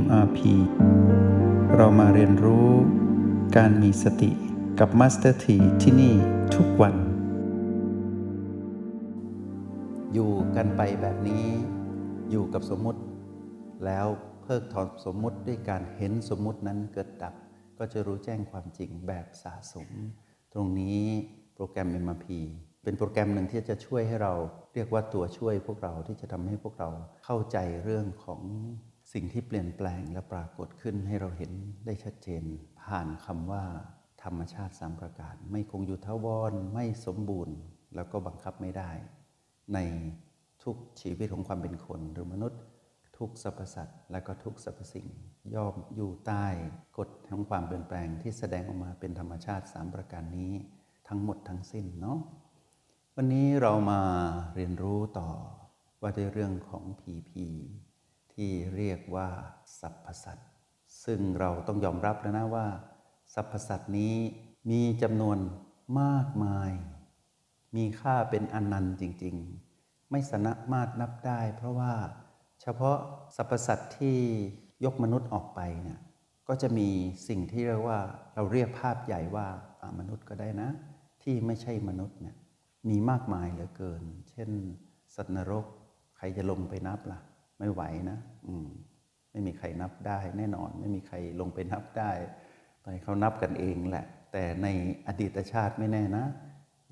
MRP เรามาเรียนรู้การมีสติกับ Master T ที่ที่นี่ทุกวัน อยู่กันไปแบบนี้อยู่กับสมมุติ แล้วเพิกถอนสมมุติด้วยการเห็นสมมุตินั้นเกิดดับ ก็จะรู้แจ้งความจริงแบบสะสม ตรงนี้โปรแกรม MRP เป็นโปรแกรมหนึ่งที่จะช่วยให้เราเรียกว่าตัวช่วยพวกเราที่จะทำให้พวกเราเข้าใจเรื่องของ สิ่งที่เปลี่ยนแปลงและปรากฏขึ้นให้เราเห็นได้ชัดเจน ผ่านคำว่า ธรรมชาติสามประการ ไม่คงอยู่ทวรไม่สมบูรณ์ แล้วก็บังคับไม่ได้ ในทุกชีวิตของความเป็นคนหรือมนุษย์ ทุกสรรพสัตว์และก็ทุกสรรพสิ่ง ย่อมอยู่ใต้กฎของความเปลี่ยนแปลงที่แสดงออกมาเป็นธรรมชาติสามประการนี้ ทั้งหมดทั้งสิ้นเนาะวันนี้เรามาเรียนรู้ต่อว่าด้วยเรื่องของผีผี ที่เรียกว่าสรรพสัตว์ซึ่งเราต้องยอมรับแล้วนะว่า สรรพสัตว์นี้มีจำนวนมากมาย มีค่าเป็นอนันต์จริง ๆ ไม่สามารถนับได้ เพราะว่าเฉพาะสรรพสัตว์ที่ยกมนุษย์ออกไปเนี่ยก็จะมีสิ่งที่เรียกว่าเราเรียกภาพใหญ่ว่ามนุษย์ก็ได้นะ ที่ไม่ใช่มนุษย์เนี่ยมีมากมายเหลือเกิน เช่น สัตว์นรก ใครจะลงไปนับล่ะ ไม่ไหวนะอืมไม่มีใครนับได้ แน่นอน ไม่มีใครลงไปนับได้ไปเขานับกันเองแหละ แต่ในอดีตชาติไม่แน่นะ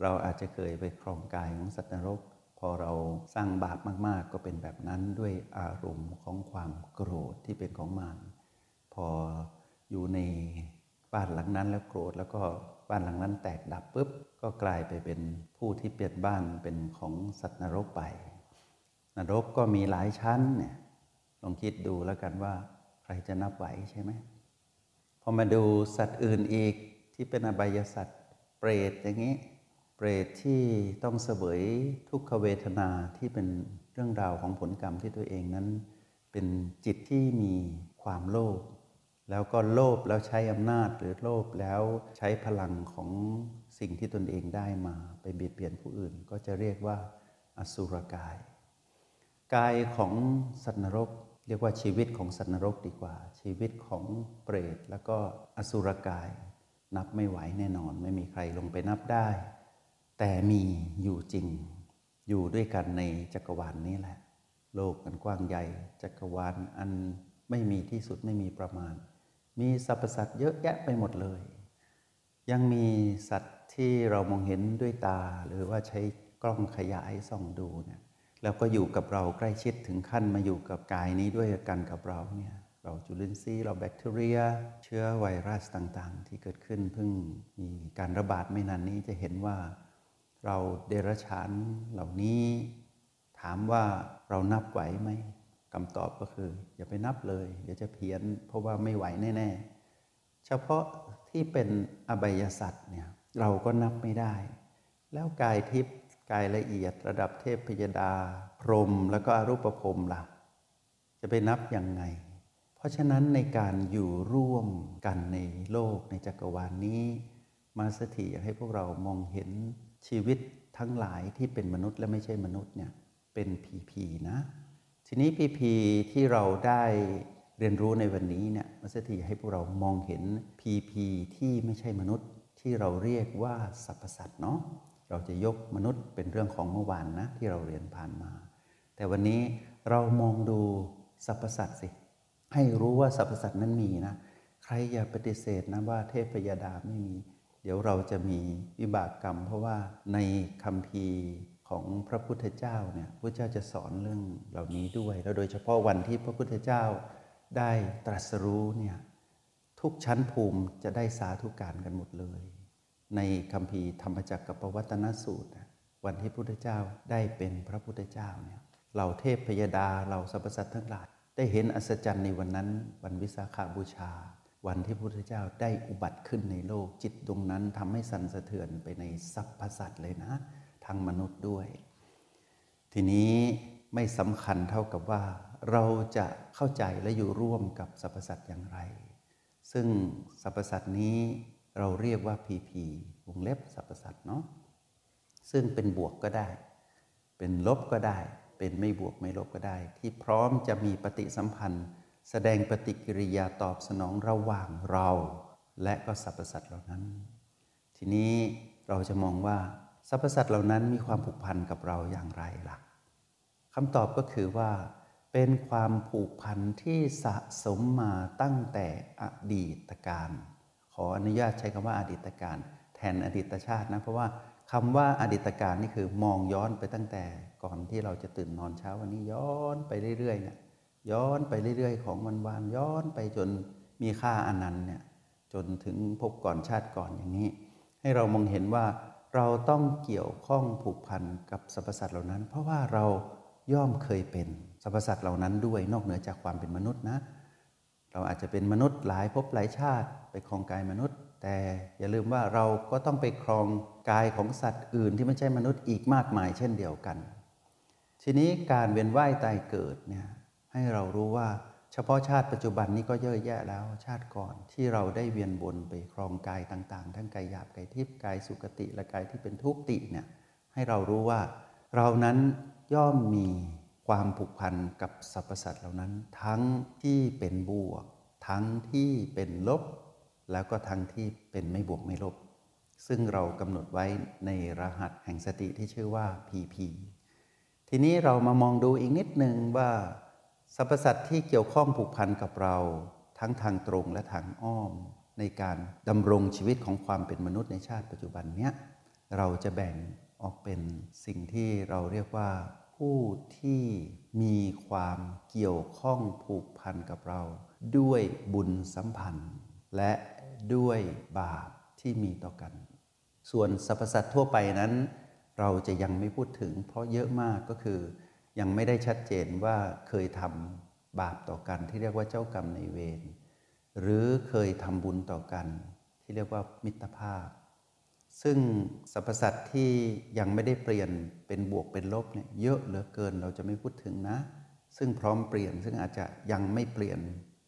เราอาจจะเคยไปครองกายของสัตว์นรก พอเราสร้างบาปมาก ๆ ก็เป็นแบบนั้นด้วยอารมณ์ของความโกรธที่เป็นของมารพออยู่ในบ้านหลังนั้นแล้วโกรธแล้วก็บ้านหลังนั้นแตกดับปุ๊บก็กลายไปเป็นผู้ที่เปลี่ยนบ้านเป็นของสัตว์นรกไป นรกก็มีหลายชั้นเนี่ยลองคิดดูแล้วกันว่า ใครจะนับไหวใช่ไหมพอมาดูสัตว์อื่นอีกที่เป็นอบายสัตว์เปรตอย่างนี้ เปรตที่ต้องเสวยทุกขเวทนาที่เป็นเรื่องราวของผลกรรมที่ตัวเองนั้น เป็นจิตที่มีความโลภแล้วก็โลภแล้วใช้อำนาจหรือโลภแล้วใช้พลังของสิ่งที่ตนเองได้มา ไปเบียดเบียนผู้อื่น ก็จะเรียกว่าอสุรกาย กายของสัตว์นรก เรียกว่าชีวิตของสัตว์นรกดีกว่า ชีวิตของเปรตแล้วก็อสุรกาย นับไม่ไหวแน่นอน ไม่มีใครลงไปนับได้ แต่มีอยู่จริง อยู่ด้วยกันในจักรวาลนนี้แหละ โลกมันกว้างใหญ่ จักรวาลอันไม่มีที่สุดไม่มีประมาณ มีสรรพสัตว์เยอะแยะไปหมดเลย ยังมีสัตว์ที่เรามองเห็นด้วยตา หรือว่าใช้กล้องขยายส่องดูเนี่ย แล้วก็อยู่กับเราใกล้ชิดถึงขั้นมาอยู่กับกายนี้ด้วยกันกับเราเนี่ยเราจุลินทรีย์เราแบคทีเรีย เชื้อไวรัสต่างๆ ที่เกิดขึ้นเพิ่งมีการระบาดไม่นานนี้จะเห็นว่าเราเดรัจฉานเหล่านี้ ถามว่าเรานับไหวไหมคำตอบก็คือ อย่าไปนับเลย เดี๋ยวจะเพี้ยน เพราะว่าไม่ไหวแน่ๆ เฉพาะที่เป็นอบายสัตว์เนี่ยเราก็นับไม่ได้ แล้วกายทิพย์ กายละเอียดระดับเทพพยดา พรมแล้วก็อรูปภพล่ะ จะไปนับยังไง เพราะฉะนั้นในการอยู่ร่วมกันในโลกในจักรวาลนนี้ มาสถิอยากให้พวกเรามองเห็นชีวิตทั้งหลายที่เป็นมนุษย์และไม่ใช่มนุษย์เนี่ยเป็นผีผีนะ ทีนี้พีพีที่เราได้เรียนรู้ในวันนี้เนี่ยมัสถีให้พวกเรามองเห็นพีพีที่ไม่ใช่มนุษย์ที่เราเรียกว่าสรรพสัตว์เนาะ เราจะยกมนุษย์เป็นเรื่องของเมื่อวานนะที่เราเรียนผ่านมา แต่วันนี้เรามองดูสรรพสัตว์สิ ให้รู้ว่าสรรพสัตว์นั้นมีนะ ใครอย่าปฏิเสธนะว่าเทพยดาไม่มี เดี๋ยวเราจะมีวิบากกรรม เพราะว่าในคำพีของพระพุทธเจ้าเนี่ยพระเจ้าจะสอนเรื่องเหล่านี้ด้วย แล้วโดยเฉพาะวันที่พระพุทธเจ้าได้ตรัสรู้เนี่ยทุกชั้นภูมิจะได้สาธุการกันหมดเลย ในคำพีธรรมจักรกับปวัตนสูตร วันที่พระพุทธเจ้าได้เป็นพระพุทธเจ้าเนี่ยเหล่าเทพพยดาเหล่าสรรพสัตว์ทั้งหลายได้เห็นอัศจรรย์ในวันนั้น วันวิสาขาบูชา วันที่พระพุทธเจ้าได้อุบัติขึ้นในโลกจิตดวงนั้นทำให้สั่นสะเทือนไปในสรรพสัตว์เลยนะทั้งมนุษย์ด้วย ทีนี้ไม่สำคัญเท่ากับว่า เราจะเข้าใจและอยู่ร่วมกับสรรพสัตว์อย่างไร ซึ่งสรรพสัตว์นี้ เราเรียกว่าพีพีวงเล็บสรรพสัตว์เนาะซึ่งเป็นบวกก็ได้ เป็นลบก็ได้ เป็นไม่บวกไม่ลบก็ได้ ที่พร้อมจะมีปฏิสัมพันธ์ แสดงปฏิกิริยาตอบสนองระหว่างเรา และก็สรรพสัตว์เหล่านั้น ทีนี้เราจะมองว่าสรรพสัตว์เหล่านั้นมีความผูกพันกับเราอย่างไรล่ะคำตอบก็คือว่า เป็นความผูกพันที่สะสมมาตั้งแต่อดีตการ ขออนุญาตใช้คำว่าอดีตการแทนอดีตชาตินะเพราะว่าคำว่าอดีตการนี่คือมองย้อนไปตั้งแต่ก่อนที่เราจะตื่นนอนเช้าวันนี้ย้อนไปเรื่อยๆเนี่ยย้อนไปเรื่อยๆ ของวันวานย้อนไปจนมีค่าอนันต์เนี่ยจนถึงพบก่อนชาติก่อนอย่างนี้ ให้เรามองเห็นว่าเราต้องเกี่ยวข้องผูกพันกับสรรพสัตว์เหล่านั้น เพราะว่าเราย่อมเคยเป็นสรรพสัตว์เหล่านั้นด้วยนอกเหนือจากความเป็นมนุษย์นะ เราอาจจะเป็นมนุษย์หลายภพหลายชาติ ไปครองกายมนุษย์ แต่อย่าลืมว่าเราก็ต้องไปครองกายของสัตว์อื่นที่ไม่ใช่มนุษย์อีกมากมายเช่นเดียวกัน ทีนี้การเวียนว่ายตายเกิดเนี่ยให้เรารู้ว่าเฉพาะชาติปัจจุบันนี้ก็เยอะแยะแล้วชาติก่อนที่เราได้เวียนวนไปครองกายต่างๆ ทั้งกายหยาบกายทิพย์กายสุกติและกายที่เป็นทุกติเนี่ยให้เรารู้ว่าเรานั้นย่อมมีความผูกพันกับสรรพสัตว์เหล่านั้น ทั้งที่เป็นบวก ทั้งที่เป็นลบ แล้วก็ทั้งที่เป็นไม่บวกไม่ลบ ซึ่งเรากำหนดไว้ในรหัสแห่งสติที่ชื่อว่า PP ทีนี้เรามามองดูอีกนิดหนึ่งว่าสรรพสัตว์ที่เกี่ยวข้องผูกพันกับเรา ทั้งทางตรงและทางอ้อม ในการดำรงชีวิตของความเป็นมนุษย์ในชาติปัจจุบันเนี้ยเราจะแบ่งออกเป็นสิ่งที่เราเรียกว่า ผู้ที่มีความเกี่ยวข้องผูกพันกับเรา ด้วยบุญสัมพันธ์ และ ด้วยบาปที่มีต่อกัน ส่วนสรรพสัตว์ทั่วไปนั้น เราจะยังไม่พูดถึง เพราะเยอะมากก็คือ ยังไม่ได้ชัดเจนว่าเคยทำบาปต่อกันที่เรียกว่าเจ้ากรรมในเวรหรือเคยทำบุญต่อกัน ที่เรียกว่ามิตรภาพ ซึ่งสรรพสัตว์ที่ยังไม่ได้เปลี่ยนเป็นบวกเป็นลบเนี่ยเยอะเหลือเกินเราจะไม่พูดถึงนะ ซึ่งพร้อมเปลี่ยนซึ่งอาจจะยังไม่เปลี่ยน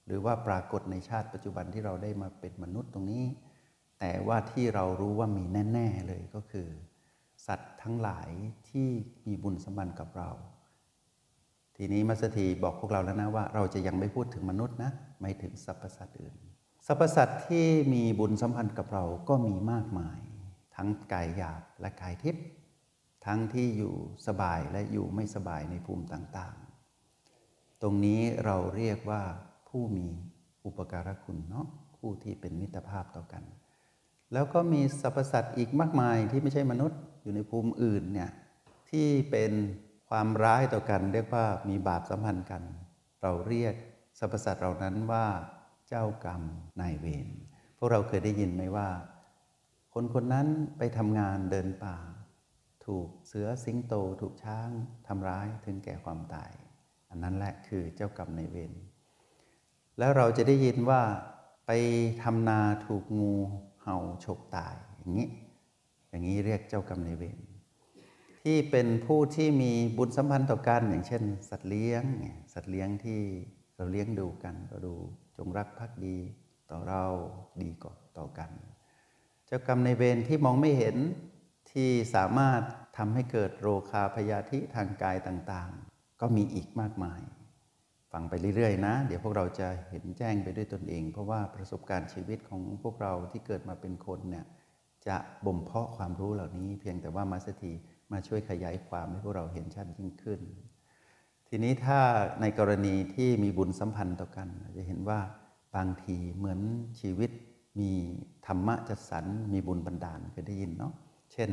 หรือว่าปรากฏในชาติปัจจุบันที่เราได้มาเป็นมนุษย์ตรงนี้ แต่ว่าที่เรารู้ว่ามีแน่ ๆเลยก็คือ สัตว์ทั้งหลายที่มีบุญสัมพันธ์กับเรา ทีนี้มัสถีบอกพวกเราแล้วนะว่า เราจะยังไม่พูดถึงมนุษย์นะไม่ถึงสรรพสัตว์อื่น สรรพสัตว์ที่มีบุญสัมพันธ์กับเราก็มีมากมาย ทั้งกายหยาบและกายทิพย์ทั้งที่อยู่สบายและอยู่ไม่สบายในภูมิต่างๆ ตรงนี้เราเรียกว่า ผู้มีอุปการะคุณเนาะผู้ที่เป็นมิตรภาพต่อกัน แล้วก็มีสรรพสัตว์อีกมากมายที่ไม่ใช่มนุษย์อยู่ในภูมิอื่นเนี่ยที่เป็นความร้ายต่อกัน เรียกว่ามีบาปสัมพันธ์กัน เราเรียกสรรพสัตว์เหล่านั้นว่าเจ้ากรรมนายเวรพวกเราเคยได้ยินไหมว่า คนคนนั้นไปทำงานเดินป่า ถูกเสือสิงโต ถูกช้างทำร้ายถึงแก่ความตาย อันนั้นแหละคือเจ้ากรรมนายเวร แล้วเราจะได้ยินว่าไปทำนาถูกงูเห่าฉกตายอย่างนี้ อย่างนี้เรียกเจ้ากรรมนายเวรที่เป็นผู้ที่มีบุญสัมพันธ์ต่อกันอย่างเช่น สัตว์เลี้ยง สัตว์เลี้ยงที่เราเลี้ยงดูกันก็ดูจงรักภักดีต่อเราดีก่อต่อกัน เจ้ากรรมในเวรที่มองไม่เห็นที่สามารถทำให้เกิดโรคาพยาธิทางกายต่างๆ ก็มีอีกมากมาย ฟังไปเรื่อยๆนะ เดี๋ยวพวกเราจะเห็นแจ้งไปด้วยตนเอง เพราะว่าประสบการณ์ชีวิตของพวกเราที่เกิดมาเป็นคนเนี่ยจะบ่มเพาะความรู้เหล่านี้ เพียงแต่ว่ามาสถีมาช่วยขยายความให้พวกเราเห็นชัดยิ่งขึ้น ทีนี้ถ้าในกรณีที่มีบุญสัมพันธ์ต่อกัน จะเห็นว่าบางทีเหมือนชีวิตมีธรรมะจัดสรรมีบุญบันดาลเคยได้ยินเนาะเช่น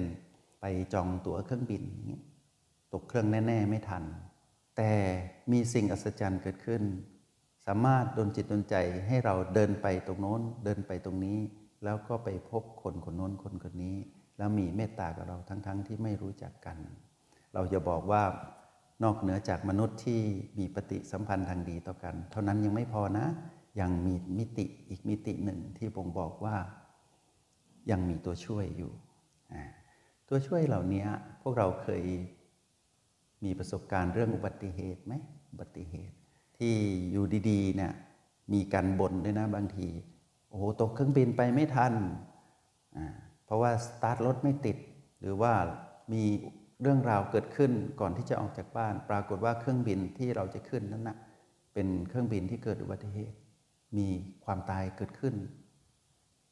ไปจองตั๋วเครื่องบินตกเครื่องแน่ ๆ ไม่ทัน แต่มีสิ่งอัศจรรย์เกิดขึ้น สามารถดนจิตดนใจให้เราเดินไปตรงโน้น เดินไปตรงนี้ แล้วก็ไปพบคนคนโน้นคนคนนี้ แล้วมีเมตตากับเราทั้งๆทที่ไม่รู้จักกัน เราจะบอกว่านอกเหนือจากมนุษย์ที่มีปฏิสัมพันธ์ทางดีต่อกัน เท่านั้นยังไม่พอนะ ยังมีมิติอีกมิติหนึ่งที่ผมบอกว่า ยังมีตัวช่วยอยู่ ตัวช่วยเหล่านี้พวกเราเคย มีประสบการณ์เรื่องอุบัติเหตุไหมอุบัติเหตุ ที่อยู่ดีๆเนี่ยมีการบ่นด้วยนะบางที โอ้โหตกเครื่องบินไปไม่ทัน เพราะว่าสตาร์ทรถไม่ติด หรือว่ามีเรื่องราวเกิดขึ้นก่อนที่จะออกจากบ้าน ปรากฏว่าเครื่องบินที่เราจะขึ้นนั้นนะเป็นเครื่องบินที่เกิดอุบัติเหตุ มีความตายเกิดขึ้น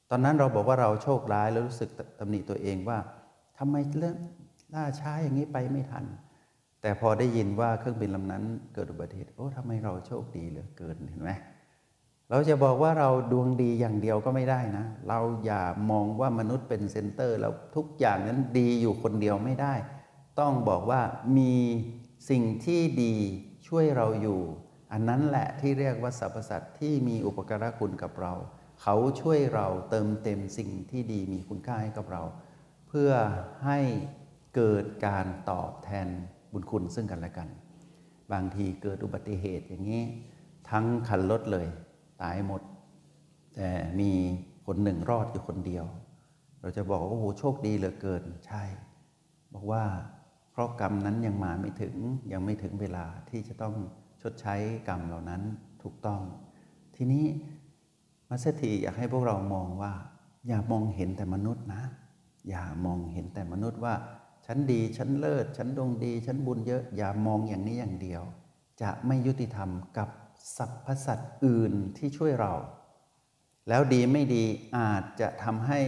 ตอนนั้นเราบอกว่าเราโชคร้ายแล้วรู้สึกตำหนิตัวเองว่าทำไมเรื่องล่าช้าอย่างนี้ไปไม่ทัน แต่พอได้ยินว่าเครื่องบินลำนั้นเกิดอุบัติเหตุโอ้ทำไมเราโชคดีเหลือเกินเห็นไหมเราจะบอกว่าเราดวงดีอย่างเดียวก็ไม่ได้นะ เราอย่ามองว่ามนุษย์เป็นเซนเตอร์ แล้วทุกอย่างนั้นดีอยู่คนเดียวไม่ได้ ต้องบอกว่ามีสิ่งที่ดีช่วยเราอยู่ อันนั้นแหละที่เรียกว่าสรรพสัตว์ที่มีอุปการะคุณกับเรา เขาช่วยเราเติมเต็มสิ่งที่ดีมีคุณค่าให้กับเรา เพื่อให้เกิดการตอบแทน บุญคุณซึ่งกันและกัน บางทีเกิดอุบัติเหตุอย่างนี้ ทั้งคันรถเลยตายหมด แต่มีคนหนึ่งรอดอยู่คนเดียว เราจะบอกว่าโอ้โหโชคดีเหลือเกินใช่ บอกว่าเพราะกรรมนั้นยังมาไม่ถึงยังไม่ถึงเวลาที่จะต้องชดใช้กรรมเหล่านั้นถูกต้อง ทีนี้มัสถีอยากให้พวกเรามองว่า อย่ามองเห็นแต่มนุษย์นะ อย่ามองเห็นแต่มนุษย์ว่า ฉันดีฉันเลิศฉันดวงดีฉันบุญเยอะอย่ามองอย่างนี้อย่างเดียว จะไม่ยุติธรรมกับสรรพสัตว์อื่นที่ช่วยเรา แล้วดีไม่ดีอาจจะทำให้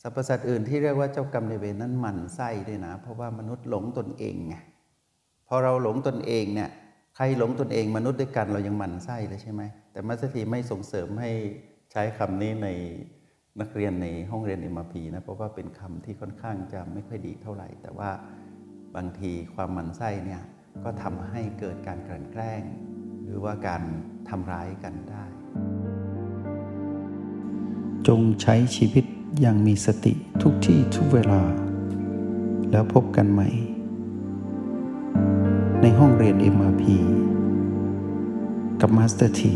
สรรพสัตว์อื่นที่เรียกว่าเจ้ากรรมในายเวรนั้นหมั่นไส้ด้วยนะ เพราะว่ามนุษย์หลงตนเองไงพอเราหลงตนเองเนี่ยใครหลงตนเองมนุษย์ด้วยกันเรายังหมั่นไส้เลยใช่ไหมแต่มัสถีไม่ส่งเสริมให้ใช้คำนี้ใน นักเรียนในห้องเรียนเอ็มพีนะเพราะว่าเป็นคำที่ค่อนข้างจะไม่ค่อยดีเท่าไหร่ แต่ว่าบางทีความหมันไส้เนี่ยก็ทำให้เกิดการกลั่นแกล้ง หรือว่าการทำร้ายกันได้ จงใช้ชีวิตอย่างมีสติทุกที่ทุกเวลา แล้วพบกันใหม่ ในห้องเรียน MRP กับมาสเตอร์ที